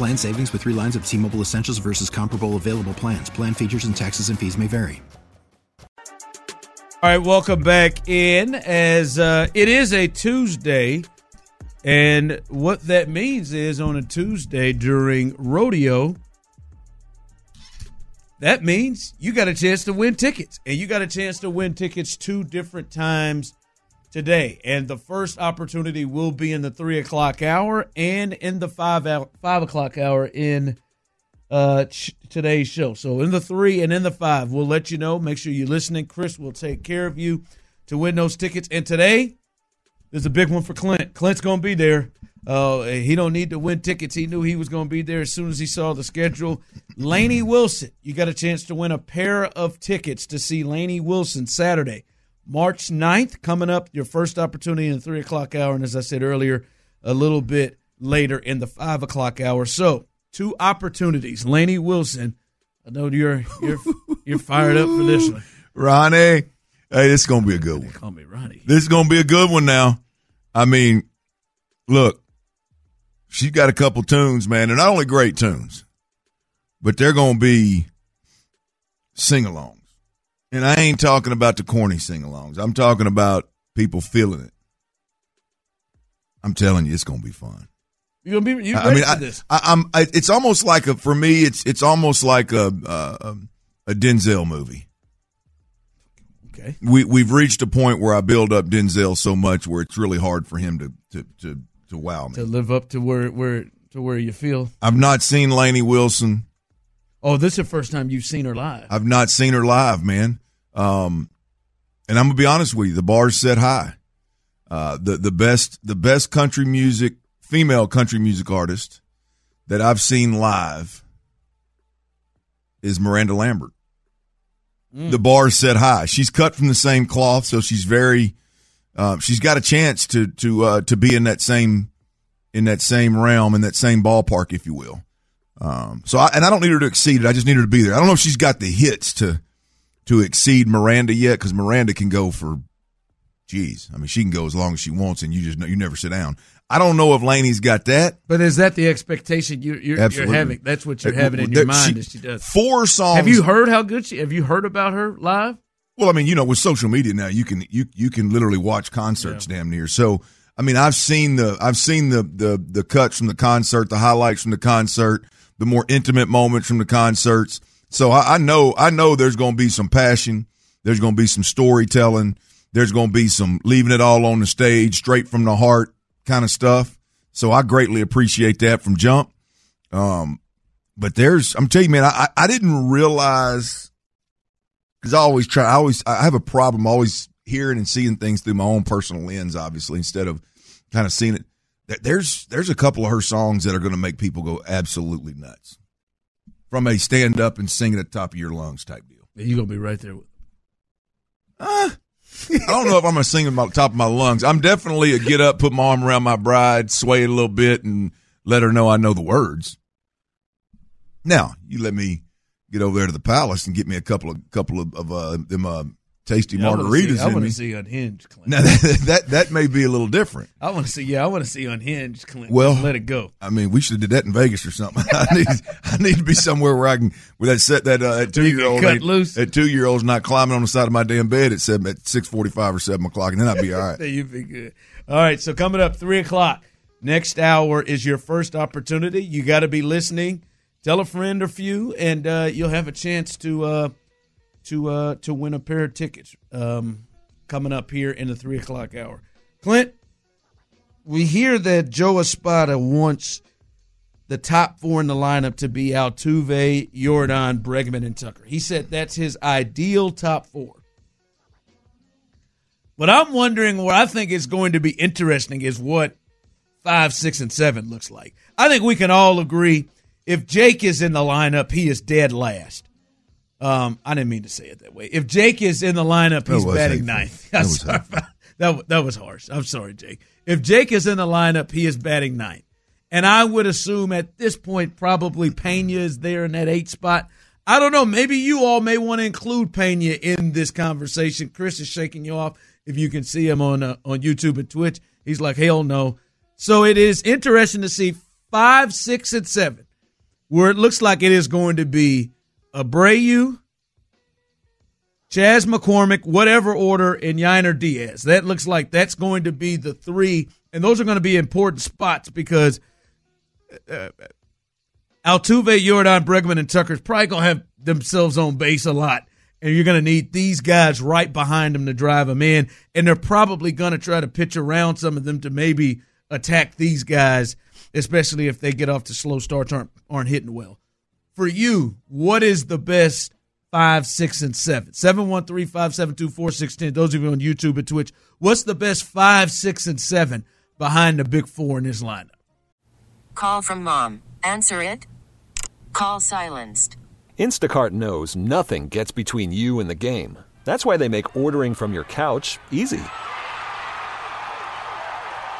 Plan savings with three lines of T Mobile Essentials versus comparable available plans. Plan features and taxes and fees may vary. All right, welcome back in as uh, it is a Tuesday. And what that means is on a Tuesday during rodeo, that means you got a chance to win tickets. And you got a chance to win tickets two different times today. And the first opportunity will be in the three o'clock hour and in the five five o'clock hour in uh ch- today's show. So in the three and in the five, we'll let you know. Make sure you're listening. Chris will take care of you to win those tickets. And today, there's a big one for Clint. Clint's gonna be there. Uh, he don't need to win tickets. He knew he was going to be there as soon as he saw the schedule. Lainey Wilson, you got a chance to win a pair of tickets to see Lainey Wilson Saturday, March 9th, coming up. Your first opportunity in the three o'clock hour, and as I said earlier, a little bit later in the five o'clock hour. So two opportunities. Lainey Wilson, I know you're you're you're fired up for this one. Ronnie, hey, this is gonna be a good one. Call me Ronnie. This is gonna be a good one now. I mean, look, she's got a couple tunes, man. They're not only great tunes, but they're gonna be sing-alongs. And I ain't talking about the corny sing-alongs. I'm talking about people feeling it. I'm telling you, it's gonna be fun. You're gonna be you I mean, I, this? I, I'm. I, it's almost like a for me. It's it's almost like a a, a Denzel movie. Okay. We we've reached a point where I build up Denzel so much where it's really hard for him to to to, to wow me. To live up to where where to where you feel. I've not seen Lainey Wilson. Oh, this is the first time you've seen her live. I've not seen her live, man. Um, and I'm gonna be honest with you, the bar's set high. Uh, the the best the best country music female country music artist that I've seen live is Miranda Lambert. The bar's set high. She's cut from the same cloth, so she's very. Uh, she's got a chance to to uh, to be in that same in that same realm in that same ballpark, if you will. Um, so I, and I don't need her to exceed it. I just need her to be there. I don't know if she's got the hits to to exceed Miranda yet, because Miranda can go for, geez, I mean she can go as long as she wants, and you just you never sit down. I don't know if Lainey's got that. But is that the expectation you, you're, you're having? That's what you're Uh, having in your mind she- she does. Four songs. Have you heard how good she? Have you heard about her live? Well, I mean, you know, with social media now, you can you you can literally watch concerts damn near. So, I mean, I've seen the I've seen the the the cuts from the concert, the highlights from the concert, the more intimate moments from the concerts. So I, I know I know there's going to be some passion. There's going to be some storytelling. There's going to be some leaving it all on the stage, straight from the heart kind of stuff. So I greatly appreciate that from jump. Um, but there's I'm telling you, man, I I didn't realize because I always try. I always I have a problem always hearing and seeing things through my own personal lens, obviously, instead of kind of seeing it. There- There's there's a couple of her songs that are going to make people go absolutely nuts from a stand up and sing at the top of your lungs type deal. You're gonna be right there with. I don't know if I'm going to sing at the top of my lungs. I'm definitely a get up, put my arm around my bride, sway it a little bit, and let her know I know the words. Now you let me get over there to the palace and get me a couple of couple of, of uh, them uh, tasty Yeah, margaritas see- I want to see unhinged. Clint. Now that, that that may be a little different. I want to see. Yeah, I want to see unhinged. Clint. Well, let it go. I mean, we should have did that in Vegas or something. I need I need to be somewhere where I can with that set that uh, two year old cut loose. that two year old's not climbing on the side of my damn bed at seven at six forty five or seven o'clock, and then I'd be all right. You'd be good. All right. So coming up three o'clock, Next hour is your first opportunity. You got to be listening. Tell a friend or few, and uh, you'll have a chance to uh, to uh, to win a pair of tickets um, coming up here in the three o'clock hour. Clint, we hear that Joe Espada wants the top four in the lineup to be Altuve, Yordan, Bregman, and Tucker. He said that's his ideal top four. But I'm wondering what I think is going to be interesting is what five, six, and seven looks like. I think we can all agree if Jake is in the lineup, he is dead last. Um, I didn't mean to say it that way. If Jake is in the lineup, he's batting ninth. That was, that, that was harsh. I'm sorry, Jake. If Jake is in the lineup, he is batting ninth. And I would assume at this point, probably Pena is there in that eight spot. I don't know. Maybe you all may want to include Pena in this conversation. Chris is shaking you off. If you can see him on uh, on YouTube and Twitch, he's like, hell no. So it is interesting to see five, six, and seven, where it looks like it is going to be Abreu, Chas McCormick, whatever order, and Yainer Diaz. That looks like that's going to be the three, and those are going to be important spots because uh, Altuve, Yordan, Bregman, and Tucker's probably going to have themselves on base a lot. And you're going to need these guys right behind them to drive them in. And they're probably going to try to pitch around some of them to maybe attack these guys, especially if they get off to slow starts, aren't, aren't hitting well. For you, what is the best five, six, and seven? 713 572 4610. Those of you on YouTube and Twitch, what's the best five, six, and seven behind the big four in this lineup? Call from mom. Answer it. Call silenced. Instacart knows nothing gets between you and the game. That's why they make ordering from your couch easy.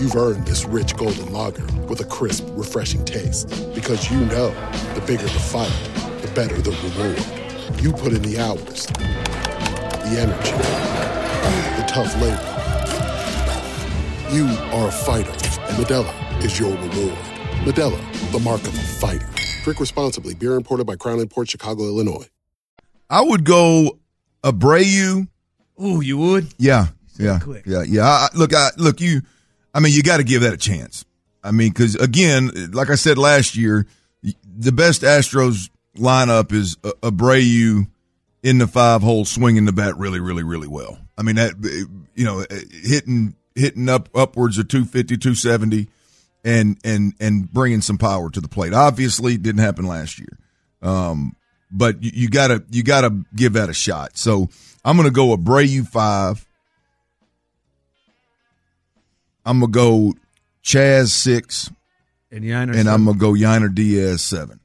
You've earned this rich golden lager with a crisp, refreshing taste. Because you know the bigger the fight, the better the reward. You put in the hours, the energy, the tough labor. You are a fighter, and Modelo is your reward. Modelo, the mark of a fighter. Drink responsibly. Beer imported by Crown Port Chicago, Illinois. I would go Abreu. Ooh, you would? Yeah, yeah, quick. yeah, yeah. I, look, I, look, you. I mean, you got to give that a chance. I mean, because again, like I said last year, the best Astros lineup is A- Abreu in the five hole, swinging the bat really, really, really well. I mean, that eh, you know, eh, hitting hitting up upwards of 250, 270 and and and bringing some power to the plate. Obviously, didn't happen last year. Um, but you, you gotta you gotta give that a shot. So I'm gonna go Abreu five. I'm gonna go Chas six, And Yainer and I'm gonna go Yainer Diaz seven.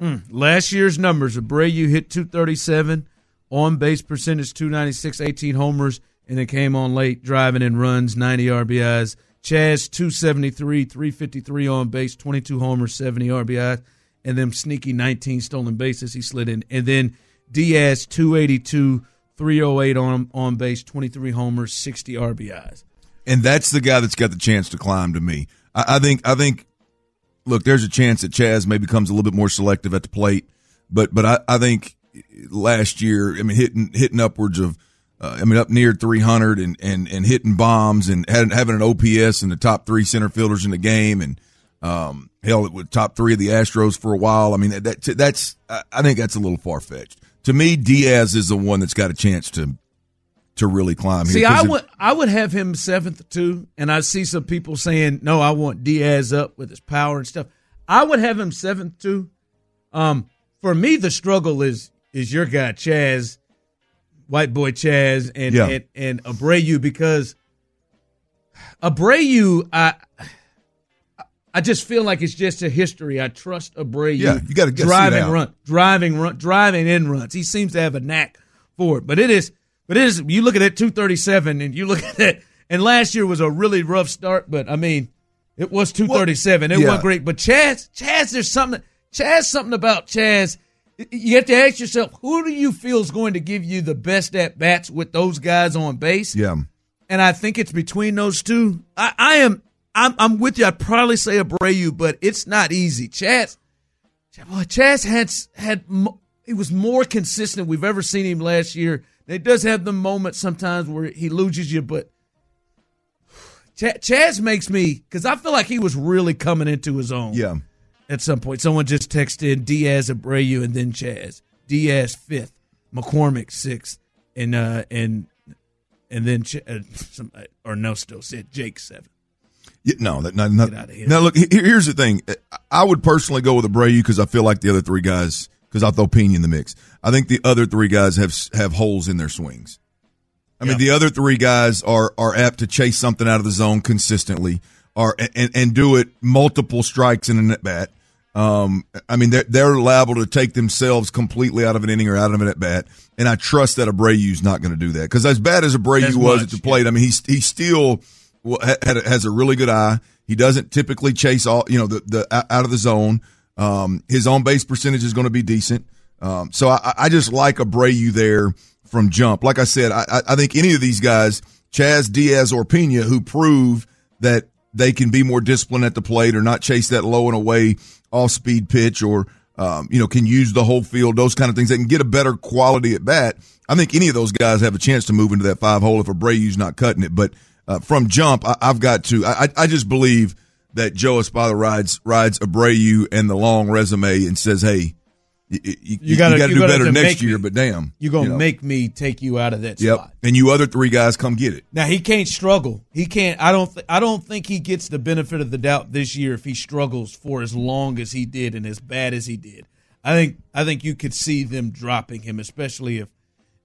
Mm. Last year's numbers: Abreu hit 237, on base percentage 296, 18 homers, and then came on late, driving in runs, 90 RBIs. Chas 273, 353 on base, 22 homers, 70 RBIs, and them sneaky 19 stolen bases he slid in. And then Diaz 282, 308 on on base, 23 homers, 60 RBIs. And that's the guy that's got the chance to climb to me. I, I think I think look, there's a chance that Chas maybe becomes a little bit more selective at the plate, but but I, I think last year, I mean hitting hitting upwards of uh, I mean up near 300 and and and hitting bombs and had, having an OPS in the top three center fielders in the game and um hell it was top three of the Astros for a while. I mean that, that that's I think that's a little far fetched. To me, Diaz is the one that's got a chance to to really climb here. See, I if- would I would have him seventh too, and I see some people saying no, I want Diaz up with his power and stuff. I would have him seventh too, um, for me, the struggle is is your guy Chas, white boy Chas, and Yeah. and, and Abreu because Abreu, I I just feel like it's just a history. I trust Abreu. Yeah, you gotta- gotta see driving run, driving run, driving in runs. He seems to have a knack for it. But it is, but it is. You look at thirty seven, and you look at it. And last year was a really rough start, but I mean, it was two thirty seven. It yeah. wasn't great. But Chas, Chas, there's something. Chas, something about Chas. You have to ask yourself, who do you feel is going to give you the best at bats with those guys on base? Yeah. and I think it's between those two. I, I am I'm I'm with you. I'd probably say Abreu, but it's not easy. Chas, boy, Chas had had he was more consistent we've ever seen him last year. It does have the moments sometimes where he loses you, but Ch- Chas makes me because I feel like he was really coming into his own. Yeah. At some point, someone just texted in Diaz, Abreu, and then Chas. Diaz fifth, McCormick sixth, and uh and and then Ch- uh, no, said Jake seven. Yeah, no, that not, not, Get outta here. now look. he- Here's the thing. I would personally go with Abreu because I feel like the other three guys. Because I'll throw Pena in the mix. I think the other three guys have have holes in their swings. I mean, the other three guys are are apt to chase something out of the zone consistently, are and and do it multiple strikes in an at bat. Um, I mean, they're they're liable to take themselves completely out of an inning or out of an at bat, and I trust that Abreu's not going to do that because as bad as Abreu As was much, at the plate, I mean, he's he still wa- ha- had, has a really good eye. He doesn't typically chase all you know the the out of the zone. Um, his on base percentage is going to be decent. Um, so I, I just like Abreu there from jump. Like I said, I, I- think any of these guys, Chas, Diaz, or Pena, who prove that they can be more disciplined at the plate or not chase that low and away off speed pitch or, um, you know, can use the whole field, those kind of things. They can get a better quality at bat. I think any of those guys have a chance to move into that five hole if Abreu's not cutting it. But uh, from jump, I, I've got to. I- I just believe that Joe Espada rides rides Abreu and the long resume and says, "Hey, you, you, you gotta- to do better next year." me- But damn, You're gonna you know. make me take you out of that Yep, spot. and you other three guys come get it. Now he can't struggle. He can't. I don't. Th- I don't think he gets the benefit of the doubt this year if he struggles for as long as he did and as bad as he did. I think. I think you could see them dropping him, especially if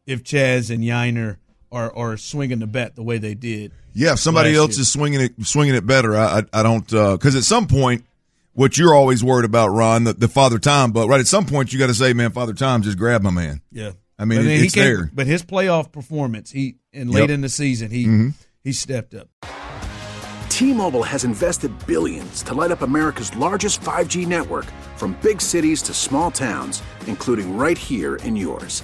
if Chas and Yainer are are swinging the bat the way they did. Yeah, if somebody else year. is swinging it swinging it better, I I, I don't because at some point, what you're always worried about, Ron, the, the father time, but right at some point you got to say, man, father time, just grab my man. Yeah, I mean, But it- he it's can't- there. But his playoff performance, he and late Yep. in the season, he Mhm. he stepped up. T-Mobile has invested billions to light up America's largest 5G network from big cities to small towns, including right here in yours.